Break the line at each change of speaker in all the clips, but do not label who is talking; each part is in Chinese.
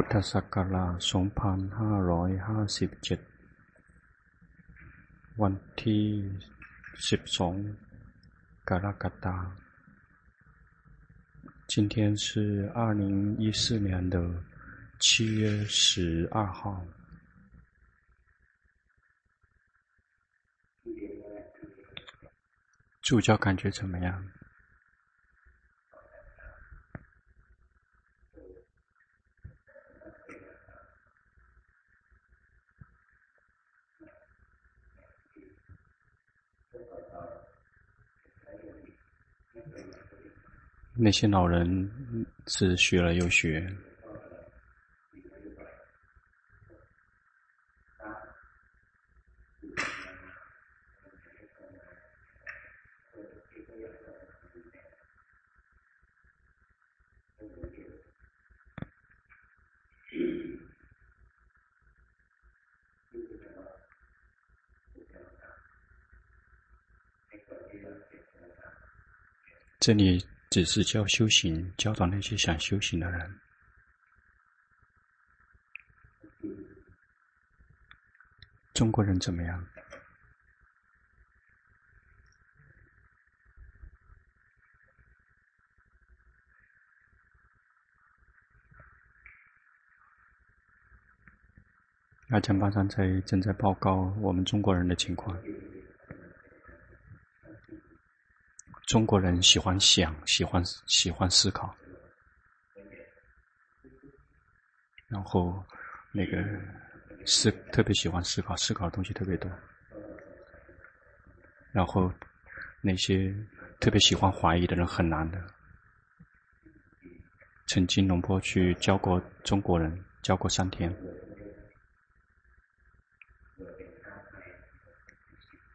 พุทธศักราช2557 วันที่ 12 กรกฎาคม今天是2014年的7月12号。助教感觉怎么样？ 那些老人是学了又学。这里只是教修行，教导那些想修行的人。中国人怎么样？阿江巴桑在正在报告我们中国人的情况。中国人喜欢想，喜欢喜欢思考，然后那个思特别喜欢思考，思考的东西特别多。然后那些特别喜欢怀疑的人很难的。曾经龙波去教过中国人，教过三天。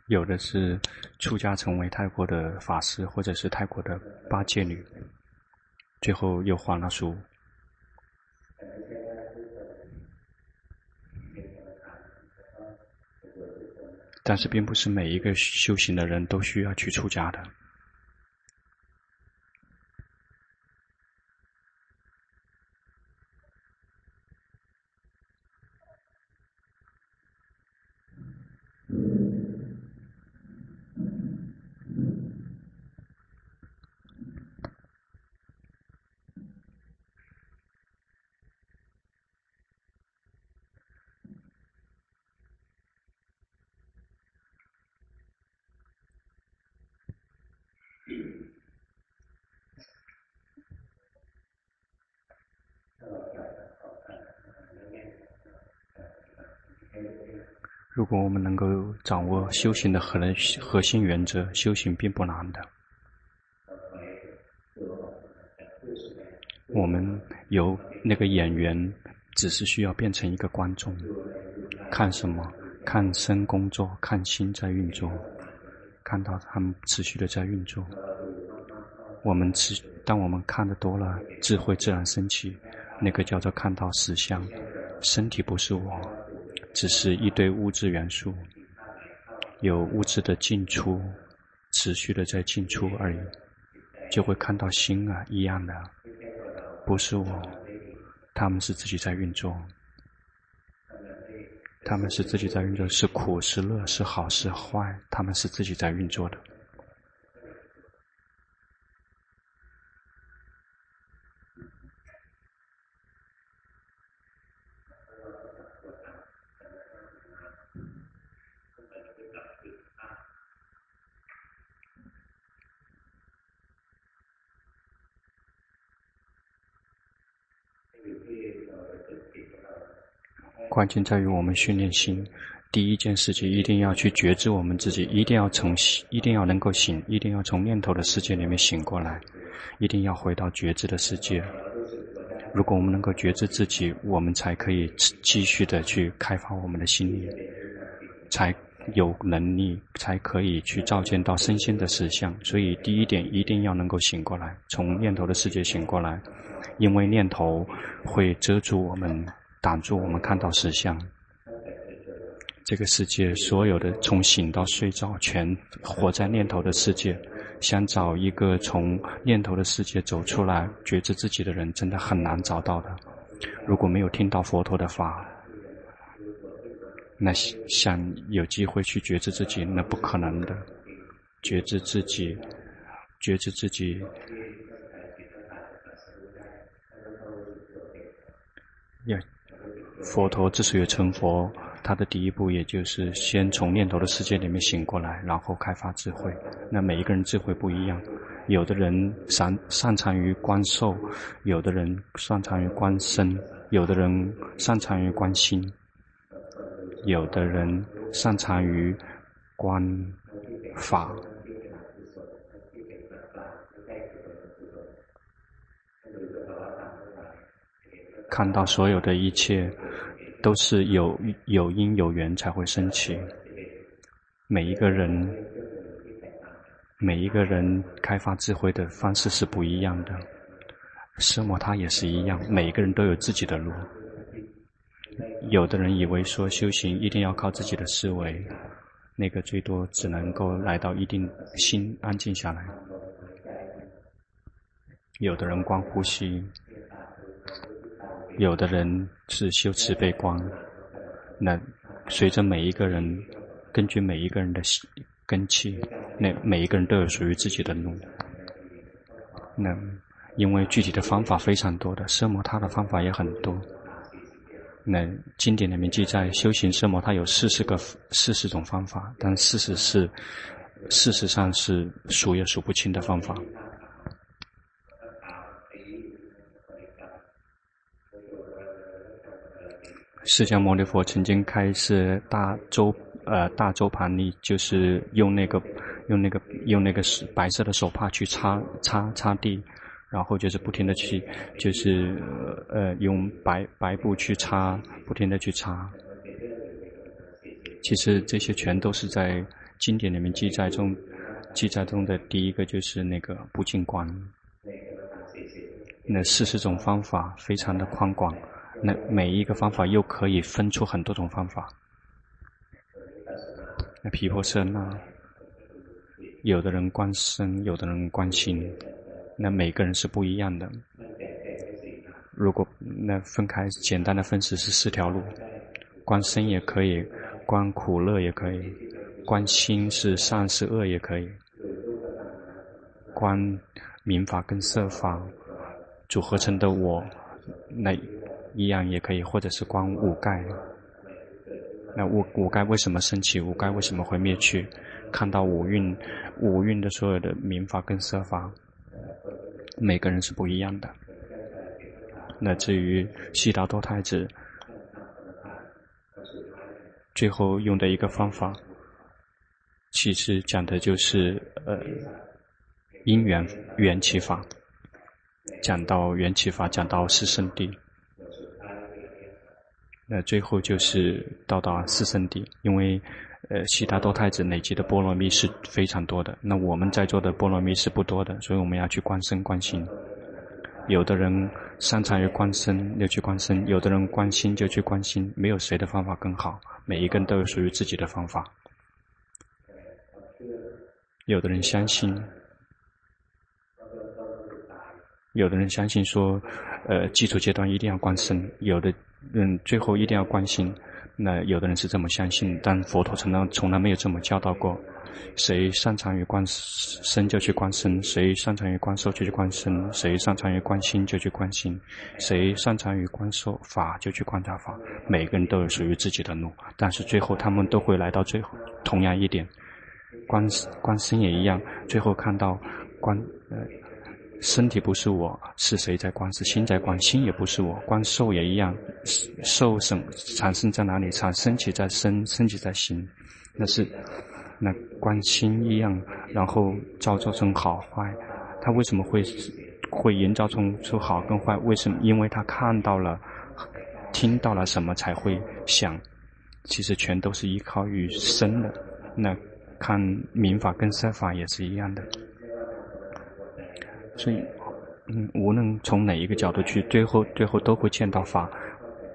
有的是出家成为泰国的法师，或者是泰国的八戒女，最后又还了俗。但是，并不是每一个修行的人都需要去出家的。如果我们能够掌握修行的核核心原则，修行并不难的。我们由那个演员，只是需要变成一个观众，看什么？看身工作，看心在运作，看到他们持续的在运作。我们持，当我们看得多了，智慧自然升起。那个叫做看到实相，身体不是我。只是一堆物质元素，有物质的进出，持续的在进出而已，就会看到心啊一样的，不是我，他们是自己在运作，他们是自己在运作，是苦是乐是好是坏，他们是自己在运作的。关键在于我们训练心。第一件事情，一定要去觉知我们自己，一定要从一定要能够醒，一定要从念头的世界里面醒过来，一定要回到觉知的世界。如果我们能够觉知自己，我们才可以继续的去开发我们的心灵，才有能力，才可以去照见到身心的实相。所以，第一点一定要能够醒过来，从念头的世界醒过来，因为念头会遮住我们。挡住我们看到实相，这个世界所有的从醒到睡着，全活在念头的世界。想找一个从念头的世界走出来、觉知自己的人，真的很难找到的。如果没有听到佛陀的法，那想有机会去觉知自己，那不可能的。觉知自己，觉知自己。要，佛陀之所以成佛，他的第一步也就是先从念头的世界里面醒过来，然后开发智慧。那每一个人智慧不一样，有的人擅擅长于观受，有的人擅长于观身，有的人擅长于观心。有的人擅长于观法，看到所有的一切都是有有因有缘才会升起。每一个人，每一个人开发智慧的方式是不一样的。奢摩他也是一样，每一个人都有自己的路。有的人以为说修行一定要靠自己的思维，那个最多只能够来到一定心安静下来。有的人光呼吸，有的人是修慈悲观。那随着每一个人，根据每一个人的根器，那每一个人都有属于自己的路。那因为具体的方法非常多的，奢摩他的方法也很多。那经典里面记载，修行奢摩他有四十个、四十种方法，但事实是，事实上是数也数不清的方法。释迦牟尼佛曾经开示大周，呃，大周盘尼，就是用那个，用那个，用那个白色的手帕去擦擦擦地。然后就是不停的去，就是呃用白白布去擦，不停的去擦。其实这些全都是在经典里面记载中，记载中的第一个就是那个不净观。那四十种方法非常的宽广，那每一个方法又可以分出很多种方法。那皮婆舍那，有的人观身，有的人观心。那每个人是不一样的。如果那分开简单的分析是四条路，观身也可以，观苦乐也可以，观心是善是恶也可以，观民法跟色法组合成的我，那一样也可以，或者是观五盖。那五五盖为什么升起？五盖为什么会灭去？看到五蕴，五蕴的所有的名法跟色法。每个人是不一样的。那至于悉达多太子，最后用的一个方法，其实讲的就是呃因缘缘起法。讲到缘起法，讲到四圣谛。那最后就是到达四圣地，因为。呃，悉达多太子累积的波罗蜜是非常多的。那我们在座的波罗蜜是不多的，所以我们要去观身观心。有的人擅长于观身，就去观身；有的人观心，就去观心。没有谁的方法更好，每一个人都有属于自己的方法。有的人相信，有的人相信说，呃，基础阶段一定要观身；有的嗯最后一定要关心。那有的人是这么相信，但佛陀从来从来没有这么教导过。谁擅长于观身就去观身，谁擅长于观受就去观身，谁擅长于观心就去观心，谁擅长于观受法就去观察法。每个人都有属于自己的路，但是最后他们都会来到最后同样一点。观观身也一样，最后看到观呃。身体不是我，是谁在观？是心在观，心也不是我。观受也一样，受生产生在哪里？产生起在身，升起在心。那是那观心一样，然后造作成好坏。他为什么会会营造出出好跟坏？为什么？因为他看到了，听到了什么才会想？其实全都是依靠于身的。那看民法跟色法也是一样的。所以，嗯，无论从哪一个角度去，最后最后都会见到法。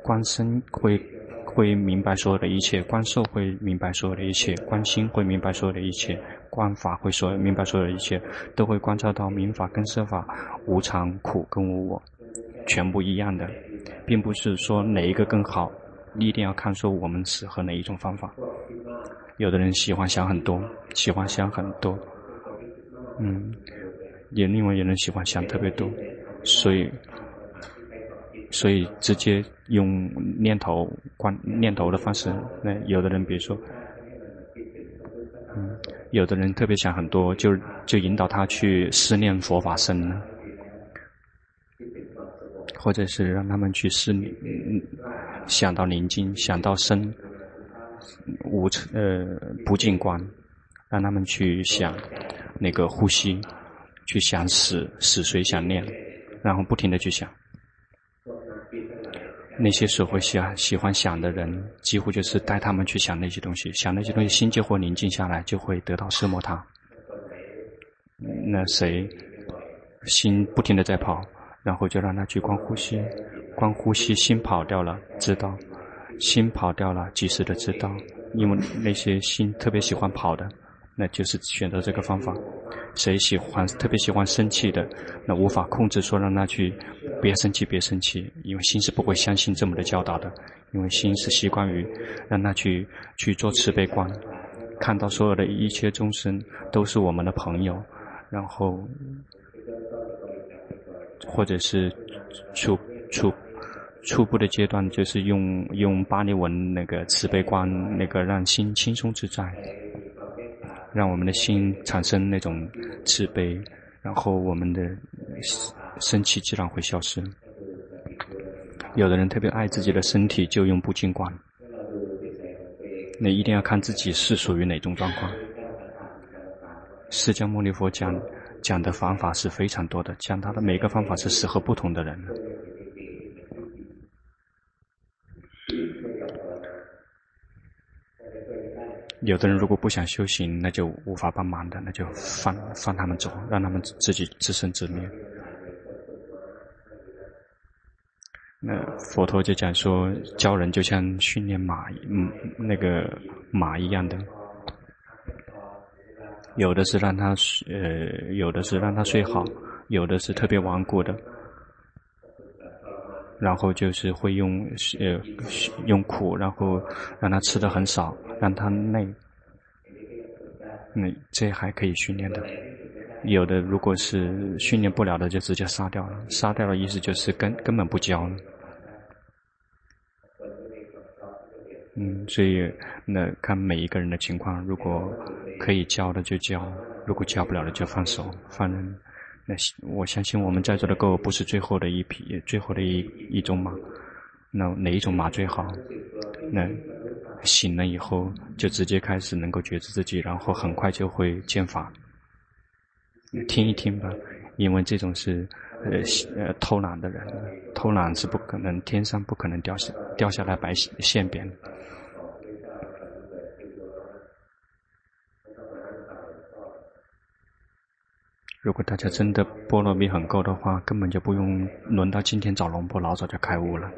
观身会会明白所有的一切，观受会明白所有的一切，观心会明白所有的一切，观法会所明白所有的一切，都会观察到名法跟色法无常、苦跟无我，全部一样的。并不是说哪一个更好，你一定要看说我们适合哪一种方法。有的人喜欢想很多，喜欢想很多，嗯，也另外有人喜欢想特别多，所以，所以直接用念头观念头的方式，那有的人比如说，嗯，有的人特别想很多，就就引导他去思念佛法僧，或者是让他们去思念，想到宁静，想到生。无呃不净观，让他们去想那个呼吸，去想死死谁想念，然后不停地去想。那些时候喜喜欢想的人，几乎就是带他们去想那些东西，想那些东西，心就会宁静下来，就会得到奢摩他。那谁心不停地在跑，然后就让他去观呼吸，观呼吸，心跑掉了，知道。心跑掉了，及时的知道，因为那些心特别喜欢跑的，那就是选择这个方法。谁喜欢特别喜欢生气的，那无法控制说让他去别生气，别生气，因为心是不会相信这么的教导的，因为心是习惯于让他去去做慈悲观，看到所有的一切众生都是我们的朋友，然后或者是初初。初步的阶段就是用用巴利文那个慈悲观，那个让心轻松自在，让我们的心产生那种慈悲，然后我们的生气自然会消失。有的人特别爱自己的身体，就用不净观。那一定要看自己是属于哪种状况。释迦牟尼佛讲讲的方法是非常多的，讲他的每个方法是适合不同的人。有的人如果不想修行，那就无法帮忙的，那就放放他们走，让他们自己自生自灭。那佛陀就讲说，教人就像训练马，嗯，那个马一样的，有的是让他睡，呃，有的是让他睡好，有的是特别顽固的，然后就是会用呃用苦，然后让他吃的很少。让他累，那这还可以训练的。有的如果是训练不了的，就直接杀掉了。杀掉的意思就是根根本不教了。嗯，所以那看每一个人的情况，如果可以教的就教，如果教不了的就放手放人。我相信我们在座的各位不是最后的一匹，最后的一一种马。那哪一种马最好？那。醒了以后，就直接开始能够觉知自己，然后很快就会见法。听一听吧，因为这种是呃呃偷懒的人，偷懒是不可能，天上不可能掉下掉下来白馅饼。如果大家真的般若蜜很够的话，根本就不用轮到今天找龙婆，老早就开悟了。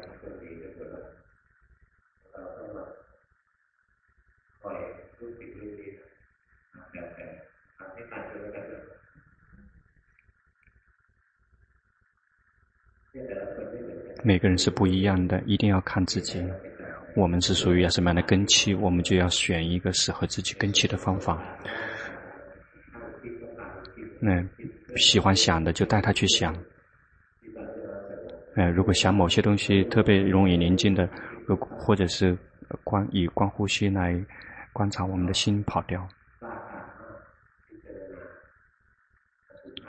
每个人是不一样的，一定要看自己。我们是属于什么样的根器，我们就要选一个适合自己根器的方法。嗯喜欢想的就带他去想。呃，如果想某些东西特别容易宁静的，如果或者是观以观呼吸来观察我们的心跑掉。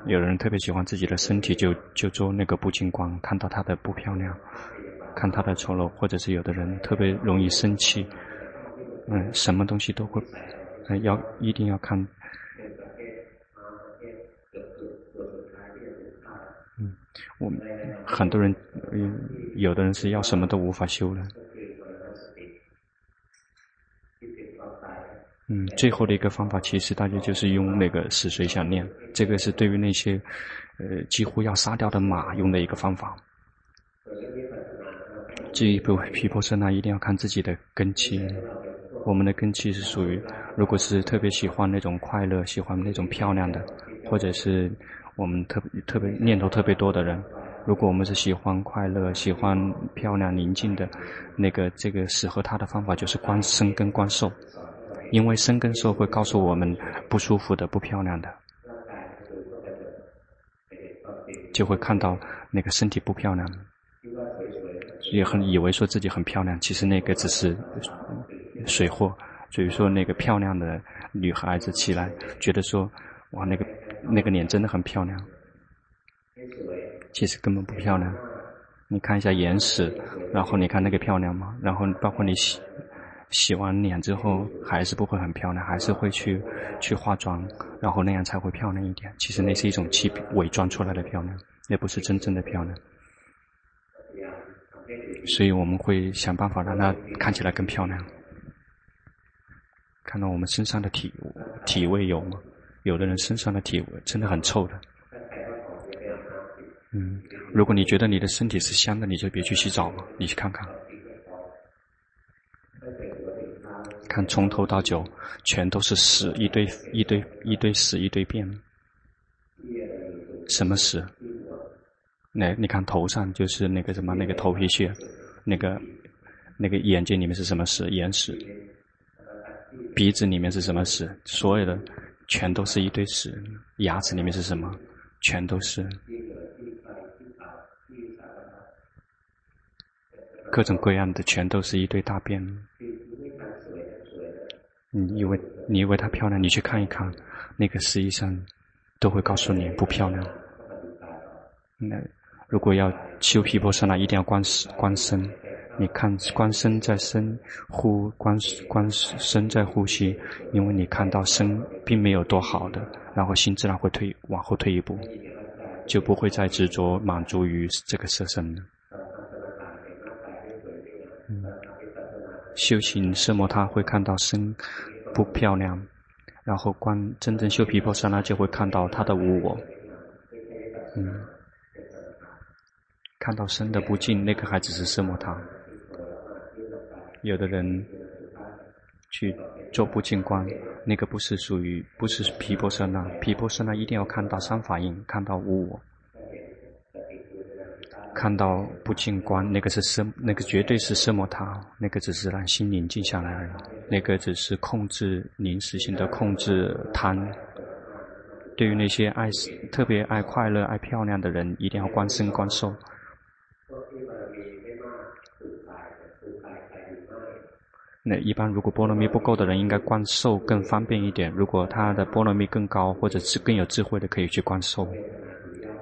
有人特别喜欢自己的身体就，就做那个不净观，看到他的不漂亮，看他的丑陋，或者是有的人特别容易生气，嗯，什么东西都会，嗯，要一定要看，我们很多人，嗯，有的人是要什么都无法修的。嗯，最后的一个方法，其实大家就是用那个死水想念，这个是对于那些，呃，几乎要杀掉的马用的一个方法。这一部毗婆舍那一定要看自己的根基，我们的根基是属于，如果是特别喜欢那种快乐，喜欢那种漂亮的，或者是我们特别特别念头特别多的人，如果我们是喜欢快乐、喜欢漂亮、宁静的，那个这个适合他的方法就是观身跟观受，因为身跟受会告诉我们不舒服的、不漂亮的，就会看到那个身体不漂亮，也很以为说自己很漂亮，其实那个只是水货。所以说，那个漂亮的女孩子起来，觉得说，哇，那个那个脸真的很漂亮。其实根本不漂亮。你看一下眼屎，然后你看那个漂亮吗？然后包括你洗洗完脸之后，还是不会很漂亮，还是会去去化妆，然后那样才会漂亮一点。其实那是一种欺伪装出来的漂亮，那不是真正的漂亮。所以我们会想办法让它看起来更漂亮。看到我们身上的体体味有吗？有的人身上的体味真的很臭的。嗯，如果你觉得你的身体是香的，你就别去洗澡嘛，你去看看，看从头到脚全都是屎，一堆一堆一堆屎，一堆便。什么屎？那你看头上就是那个什么那个头皮屑，那个那个眼睛里面是什么屎？眼屎。鼻子里面是什么屎？所有的全都是一堆屎。牙齿里面是什么？全都是各种各样的，全都是一堆大便。你以为你以为它漂亮？你去看一看，那个实际上都会告诉你不漂亮。那如果要修皮婆舍那，一定要观观身。你看，观身在身呼，观观身在呼吸，因为你看到身并没有多好的，然后心自然会退往后退一步，就不会再执着满足于这个色身了。嗯，修行色魔他会看到身不漂亮，然后观真正修皮婆舍那就会看到他的无我。嗯，看到身的不净，那个还只是色魔他。有的人去做不净观，那个不是属于，不是毗婆舍那，毗婆舍那一定要看到三法印，看到无我，看到不净观，那个是什，那个绝对是奢摩他，那个只是让心宁静下来而已，那个只是控制临时性的控制贪。对于那些爱特别爱快乐、爱漂亮的人，一定要观身观受。那一般如果波罗蜜不够的人，应该观受更方便一点。如果他的波罗蜜更高，或者是更有智慧的，可以去观受，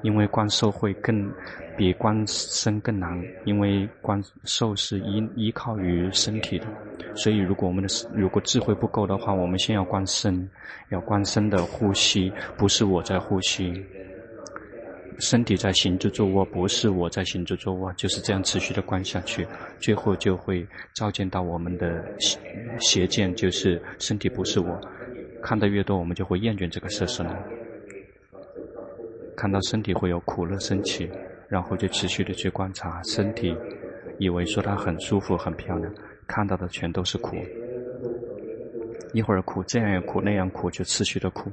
因为观受会更比观身更难，因为观受是依依靠于身体的。所以如果我们的如果智慧不够的话，我们先要观身，要观身的呼吸，不是我在呼吸。身体在行住坐卧，不是我在行住坐卧，就是这样持续的观下去，最后就会照见到我们的邪见，就是身体不是我。看得越多，我们就会厌倦这个色身。看到身体会有苦乐升起，然后就持续的去观察身体，以为说它很舒服、很漂亮，看到的全都是苦。一会儿苦，这样也苦，那样苦，就持续的苦。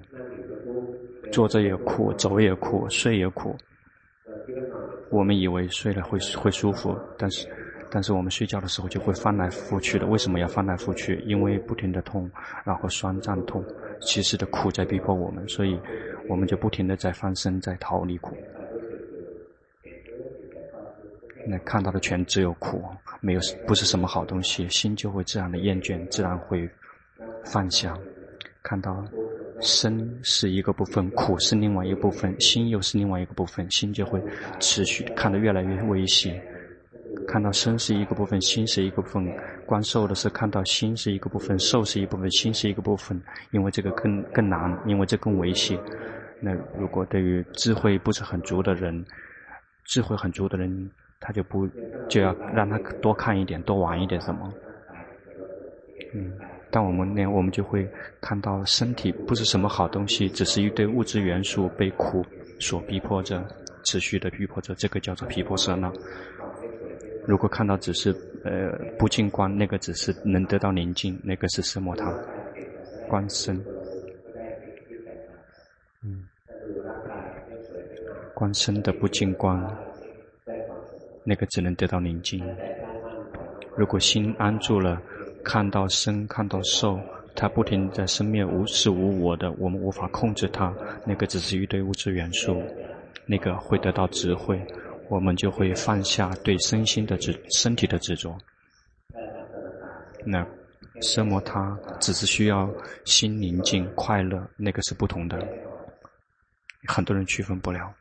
坐着也苦，走也苦，睡也苦。我们以为睡了会会舒服，但是，但是我们睡觉的时候就会翻来覆去的。为什么要翻来覆去？因为不停的痛，然后酸胀痛，其实的苦在逼迫我们，所以我们就不停的在翻身，在逃离苦。那看到的全只有苦，没有不是什么好东西，心就会自然的厌倦，自然会放下。看到。身是一个部分，苦是另外一个部分，心又是另外一个部分，心就会持续看得越来越微细。看到身是一个部分，心是一个部分，观受的是看到心是一个部分，受是一部分，心是一个部分。因为这个更更难，因为这更危险。那如果对于智慧不是很足的人，智慧很足的人，他就不就要让他多看一点，多玩一点什么。嗯。但我们呢，我们就会看到身体不是什么好东西，只是一堆物质元素被苦所逼迫着，持续的逼迫着，这个叫做皮婆舍那。如果看到只是呃不净观，那个只是能得到宁静，那个是色摩他观身。嗯，观身的不净观，那个只能得到宁静。如果心安住了，看到生，看到受，它不停在生灭，无是无我的，我们无法控制它。那个只是一堆物质元素，那个会得到智慧，我们就会放下对身心的执、身体的执着。那奢摩他只是需要心宁静、快乐，那个是不同的。很多人区分不了。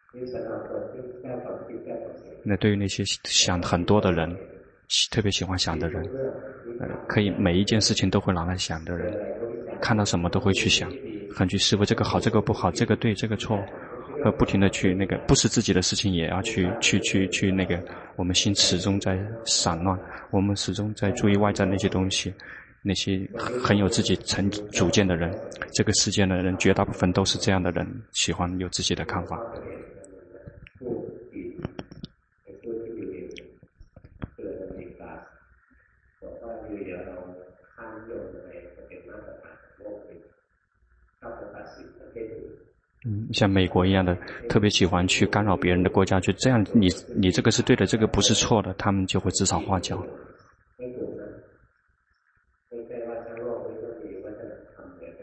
那对于那些想很多的人，特别喜欢想的人，呃，可以每一件事情都会拿来想的人，看到什么都会去想，很去师傅这个好，这个不好，这个对，这个错，呃，不停的去那个不是自己的事情也要去去去去那个，我们心始终在散乱，我们始终在注意外在那些东西。那些很有自己成主见的人，这个世界的人绝大部分都是这样的人，喜欢有自己的看法。嗯，像美国一样的，特别喜欢去干扰别人的国家，就这样，你你这个是对的，这个不是错的，他们就会指手画脚。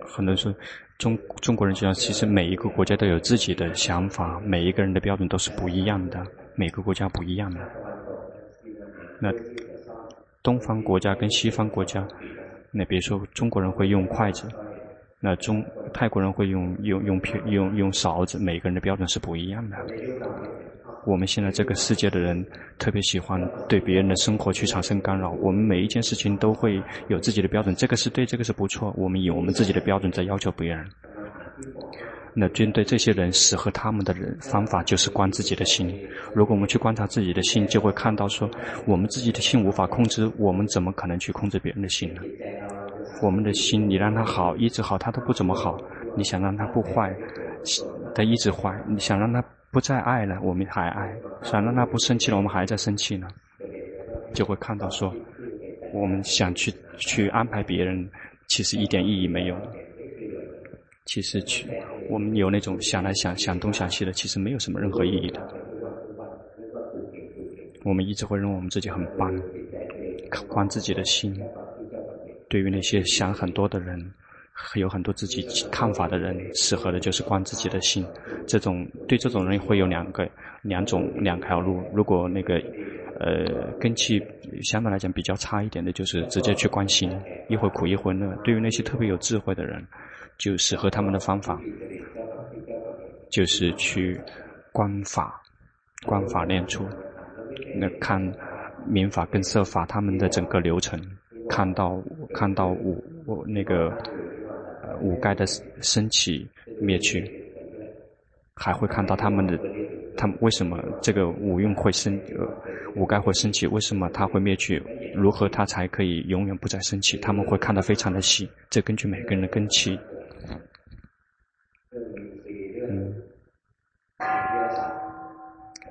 很多人说，中中国人就像其实每一个国家都有自己的想法，每一个人的标准都是不一样的，每个国家不一样的。那东方国家跟西方国家，那比如说中国人会用筷子，那中泰国人会用用用用用勺子，每个人的标准是不一样的。我们现在这个世界的人特别喜欢对别人的生活去产生干扰。我们每一件事情都会有自己的标准，这个是对，这个是不错。我们以我们自己的标准在要求别人。那针对这些人适合他们的人方法就是观自己的心。如果我们去观察自己的心，就会看到说，我们自己的心无法控制，我们怎么可能去控制别人的心呢？我们的心，你让他好，一直好，他都不怎么好。你想让他不坏，他一直坏。你想让他。不再爱了，我们还爱；想让他不生气了，我们还在生气呢。就会看到说，我们想去去安排别人，其实一点意义没有。其实去我们有那种想来想想东想西的，其实没有什么任何意义的。我们一直会认为我们自己很棒，关自己的心。对于那些想很多的人。有很多自己看法的人，适合的就是关自己的心。这种对这种人会有两个、两种、两条路。如果那个，呃，根气相对来讲比较差一点的，就是直接去关心，一会苦一会乐。对于那些特别有智慧的人，就适合他们的方法，就是去观法、观法念处，那看明法跟色法他们的整个流程，看到看到五那个。五盖的升起灭去，还会看到他们的，他们为什么这个五蕴会升，呃，五盖会升起？为什么它会灭去？如何它才可以永远不再升起？他们会看得非常的细，这根据每个人的根器。嗯，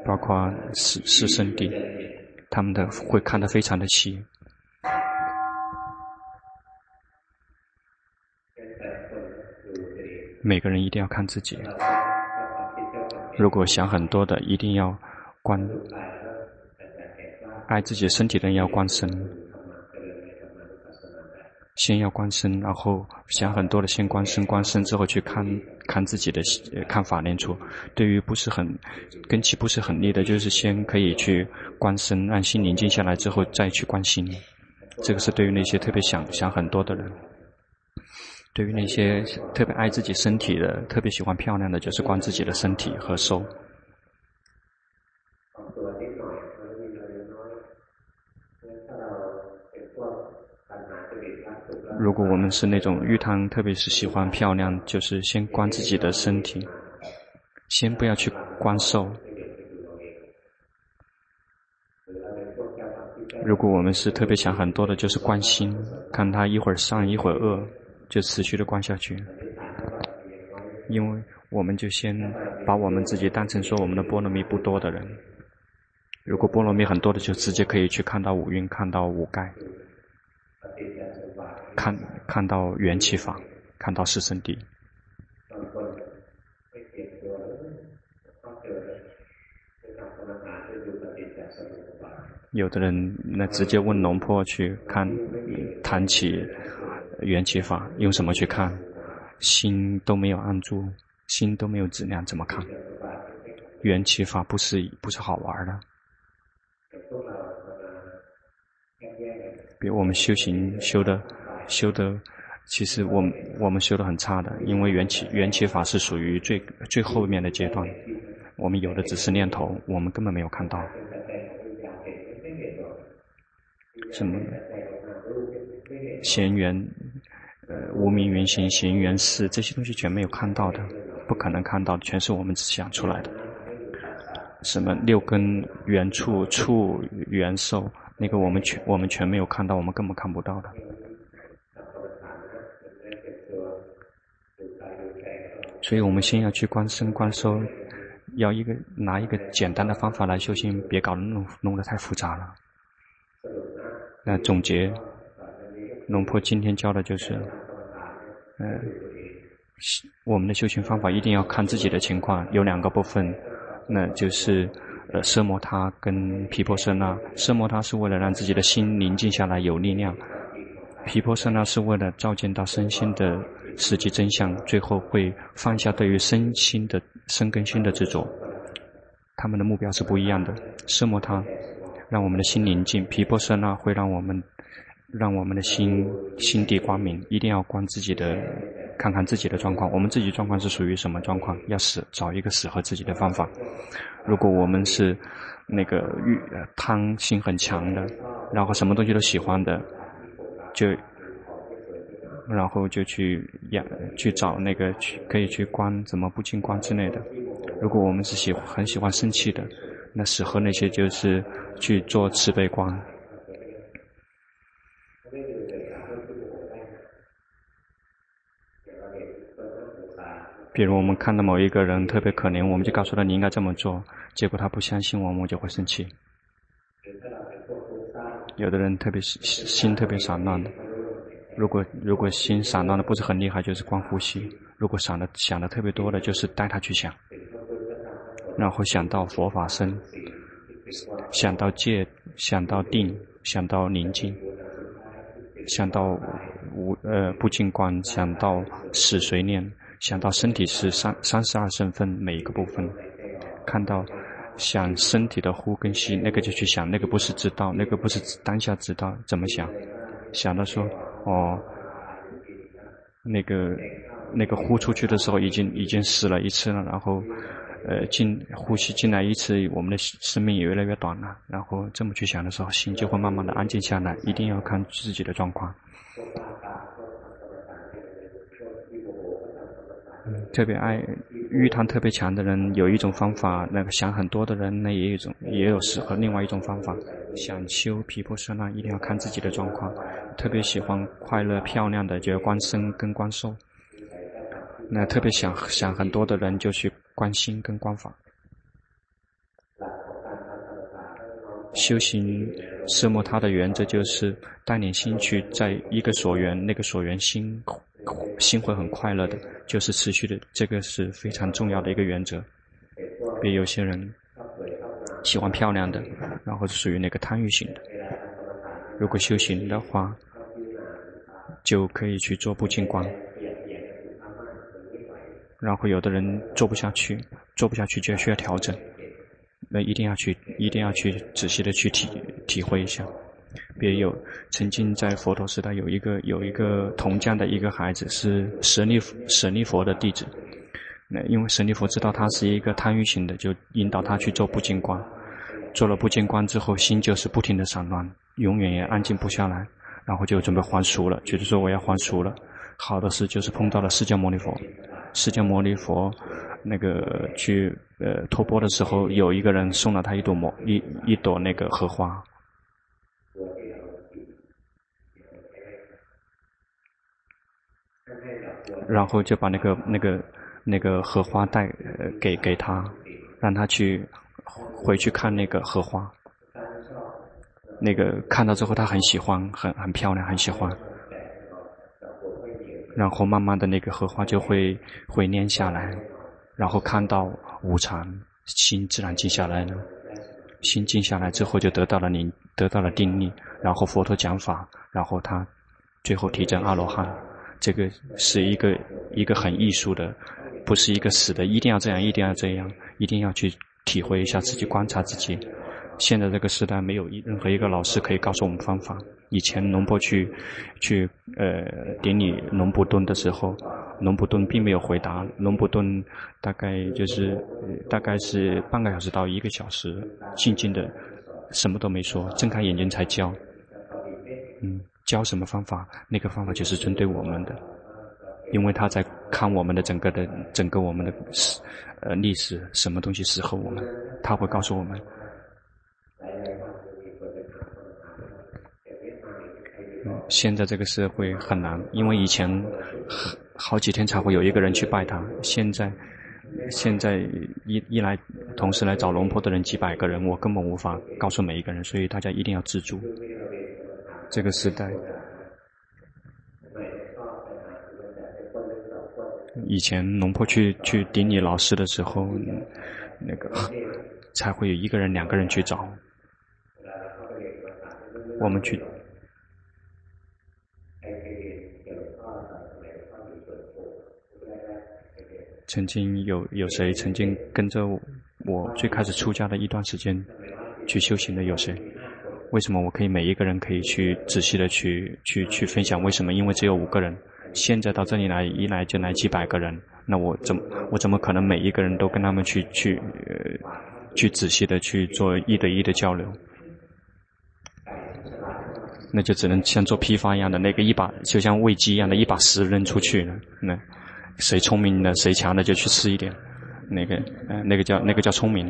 包括四四圣地，他们的会看得非常的细。每个人一定要看自己。如果想很多的，一定要关爱自己身体的人要关身，先要观身，然后想很多的先观身，观身之后去看看自己的看法念处。对于不是很根器不是很利的，就是先可以去观身，让心宁静下来之后再去观心。这个是对于那些特别想想很多的人。对于那些特别爱自己身体的、特别喜欢漂亮的，就是观自己的身体和手。如果我们是那种欲贪，特别是喜欢漂亮，就是先观自己的身体，先不要去观受。如果我们是特别想很多的，就是观心，看他一会儿善一会儿恶。就持续的观下去，因为我们就先把我们自己当成说我们的波罗蜜不多的人。如果波罗蜜很多的，就直接可以去看到五蕴，看到五盖，看看到缘起法，看到四圣谛。有的人那直接问龙婆去看，谈起缘起法，用什么去看？心都没有按住，心都没有质量，怎么看？缘起法不是不是好玩的。比如我们修行修的修的，其实我们我们修的很差的，因为缘起缘起法是属于最最后面的阶段，我们有的只是念头，我们根本没有看到。什么？闲缘，呃，无名缘行、闲缘事这些东西全没有看到的，不可能看到的，全是我们想出来的。什么六根缘触、触缘受，那个我们全我们全没有看到，我们根本看不到的。所以我们先要去观身观收，要一个拿一个简单的方法来修行，别搞弄弄得太复杂了。那总结，龙婆今天教的就是，嗯、呃，我们的修行方法一定要看自己的情况，有两个部分，那就是呃，奢摩他跟毗婆舍那。奢摩他是为了让自己的心宁静下来，有力量；毗婆舍那是为了照见到身心的实际真相，最后会放下对于身心的生根心的执着。他们的目标是不一样的。奢摩他。让我们的心宁静，毗婆舍那会让我们，让我们的心心地光明。一定要观自己的，看看自己的状况。我们自己状况是属于什么状况？要适找一个适合自己的方法。如果我们是那个欲贪心很强的，然后什么东西都喜欢的，就然后就去养去找那个去可以去观怎么不净观之类的。如果我们是喜很喜欢生气的。那适合那些就是去做慈悲观。比如我们看到某一个人特别可怜，我们就告诉他你应该这么做，结果他不相信我们，我就会生气。有的人特别心心特别散乱的，如果如果心散乱的不是很厉害，就是观呼吸；如果想的想的特别多的，就是带他去想。然后想到佛法身，想到戒，想到定，想到宁静，想到无呃不净观，想到死随念，想到身体是三三十二身分每一个部分，看到想身体的呼跟吸，那个就去想，那个不是知道，那个不是当下知道，怎么想？想到说哦，那个那个呼出去的时候已经已经死了一次了，然后。呃，进呼吸进来一次，我们的生命也越来越短了。然后这么去想的时候，心就会慢慢的安静下来。一定要看自己的状况。特别爱欲贪特别强的人，有一种方法；那个想很多的人，那也有一种，也有适合另外一种方法。想修皮婆舍那，一定要看自己的状况。特别喜欢快乐漂亮的，就要观身跟观受。那特别想想很多的人，就去。观心跟观法，修行奢摩他的原则就是带领心去在一个所缘，那个所缘心心会很快乐的，就是持续的，这个是非常重要的一个原则。比如有些人喜欢漂亮的，然后属于那个贪欲型的。如果修行的话，就可以去做不净观。然后有的人做不下去，做不下去就需要调整，那一定要去，一定要去仔细的去体体会一下。别有曾经在佛陀时代有一个有一个铜匠的一个孩子是舍利舍利佛的弟子，那因为舍利佛知道他是一个贪欲型的，就引导他去做不净观。做了不净观之后，心就是不停的散乱，永远也安静不下来，然后就准备还俗了，觉得说我要还俗了。好的事就是碰到了释迦牟尼佛。释迦牟尼佛，那个去呃托钵的时候，有一个人送了他一朵魔一一朵那个荷花，然后就把那个那个那个荷花带给给他，让他去回去看那个荷花，那个看到之后他很喜欢，很很漂亮，很喜欢。然后慢慢的那个荷花就会会念下来，然后看到无常，心自然静下来了。心静下来之后，就得到了你，得到了定力。然后佛陀讲法，然后他最后提证阿罗汉。这个是一个一个很艺术的，不是一个死的，一定要这样，一定要这样，一定要去体会一下自己，观察自己。现在这个时代，没有一任何一个老师可以告诉我们方法。以前龙波去去呃典礼龙布顿的时候，龙布顿并没有回答。龙布顿大概就是、大概是半个小时到一个小时，静静的什么都没说，睁开眼睛才教。嗯，教什么方法？那个方法就是针对我们的，因为他在看我们的整个的整个我们的史呃历史，什么东西适合我们，他会告诉我们。现在这个社会很难，因为以前好几天才会有一个人去拜他，现在现在一一来同时来找龙婆的人几百个人，我根本无法告诉每一个人，所以大家一定要自助。这个时代，以前龙婆去去顶礼老师的时候，那个才会有一个人两个人去找，我们去。曾经有有谁曾经跟着我最开始出家的一段时间去修行的有谁？为什么我可以每一个人可以去仔细的去去去分享？为什么？因为只有五个人。现在到这里来一来就来几百个人，那我怎么我怎么可能每一个人都跟他们去去去仔细的去做一对一的交流？那就只能像做批发一样的那个一把，就像喂鸡一样的一把屎扔出去了。那。谁聪明的，谁强的就去吃一点，那个，呃，那个叫那个叫聪明。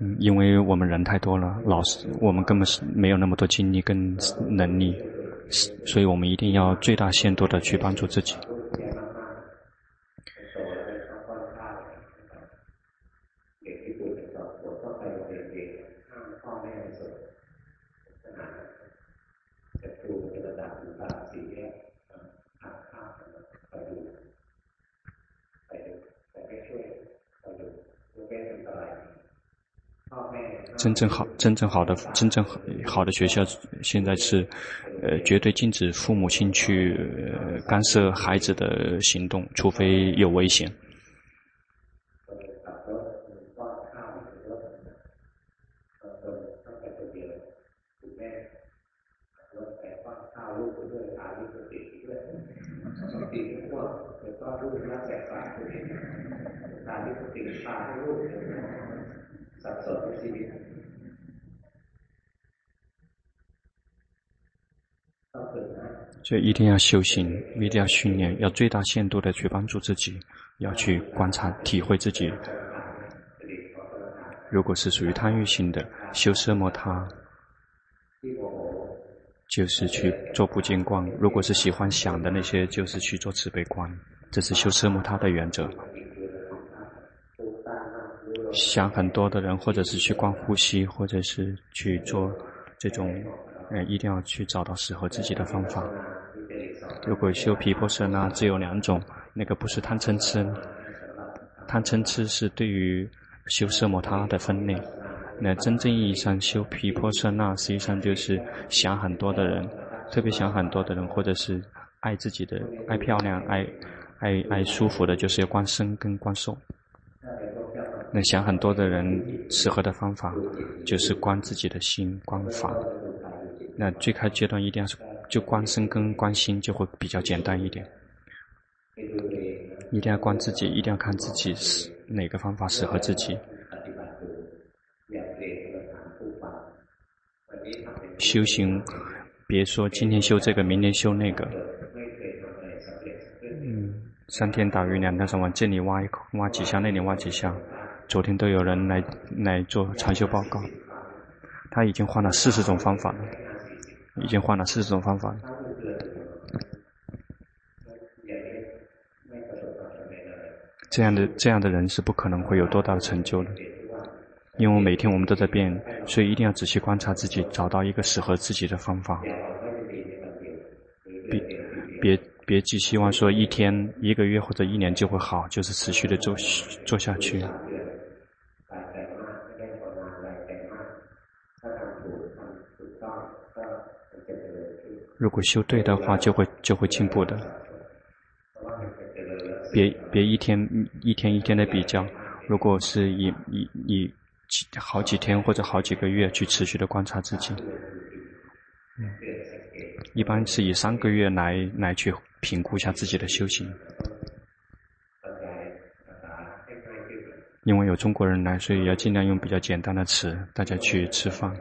嗯，因为我们人太多了，老师，我们根本是没有那么多精力跟能力，所以我们一定要最大限度的去帮助自己。真正好、真正好的、真正好的学校，现在是，呃，绝对禁止父母亲去干涉孩子的行动，除非有危险。所以一定要修行，一定要训练，要最大限度的去帮助自己，要去观察、体会自己。如果是属于贪欲型的，修奢摩他，就是去做不净观；如果是喜欢想的那些，就是去做慈悲观。这是修奢摩他的原则。想很多的人，或者是去观呼吸，或者是去做这种。嗯，一定要去找到适合自己的方法。如果修毗婆舍那，只有两种，那个不是贪嗔痴，贪嗔痴是对于修色摩他的分类。那真正意义上修毗婆舍那，实际上就是想很多的人，特别想很多的人，或者是爱自己的、爱漂亮、爱爱爱舒服的，就是要观身跟观受。那想很多的人，适合的方法就是观自己的心、观法。那最开阶段一定要是就观身跟观心就会比较简单一点，一定要观自己，一定要看自己是哪个方法适合自己。修行，别说今天修这个，明天修那个。嗯，三天打鱼两天晒网，这里挖一口，挖几下，那里挖几下。昨天都有人来来做禅修报告，他已经换了四十种方法了。已经换了四种方法，这样的这样的人是不可能会有多大的成就的，因为每天我们都在变，所以一定要仔细观察自己，找到一个适合自己的方法。别别别寄希望说一天、一个月或者一年就会好，就是持续的做做下去。如果修对的话，就会就会进步的。别别一天一天一天的比较，如果是以以以几好几天或者好几个月去持续的观察自己，嗯，一般是以三个月来来去评估一下自己的修行。因为有中国人来，所以要尽量用比较简单的词，大家去吃饭。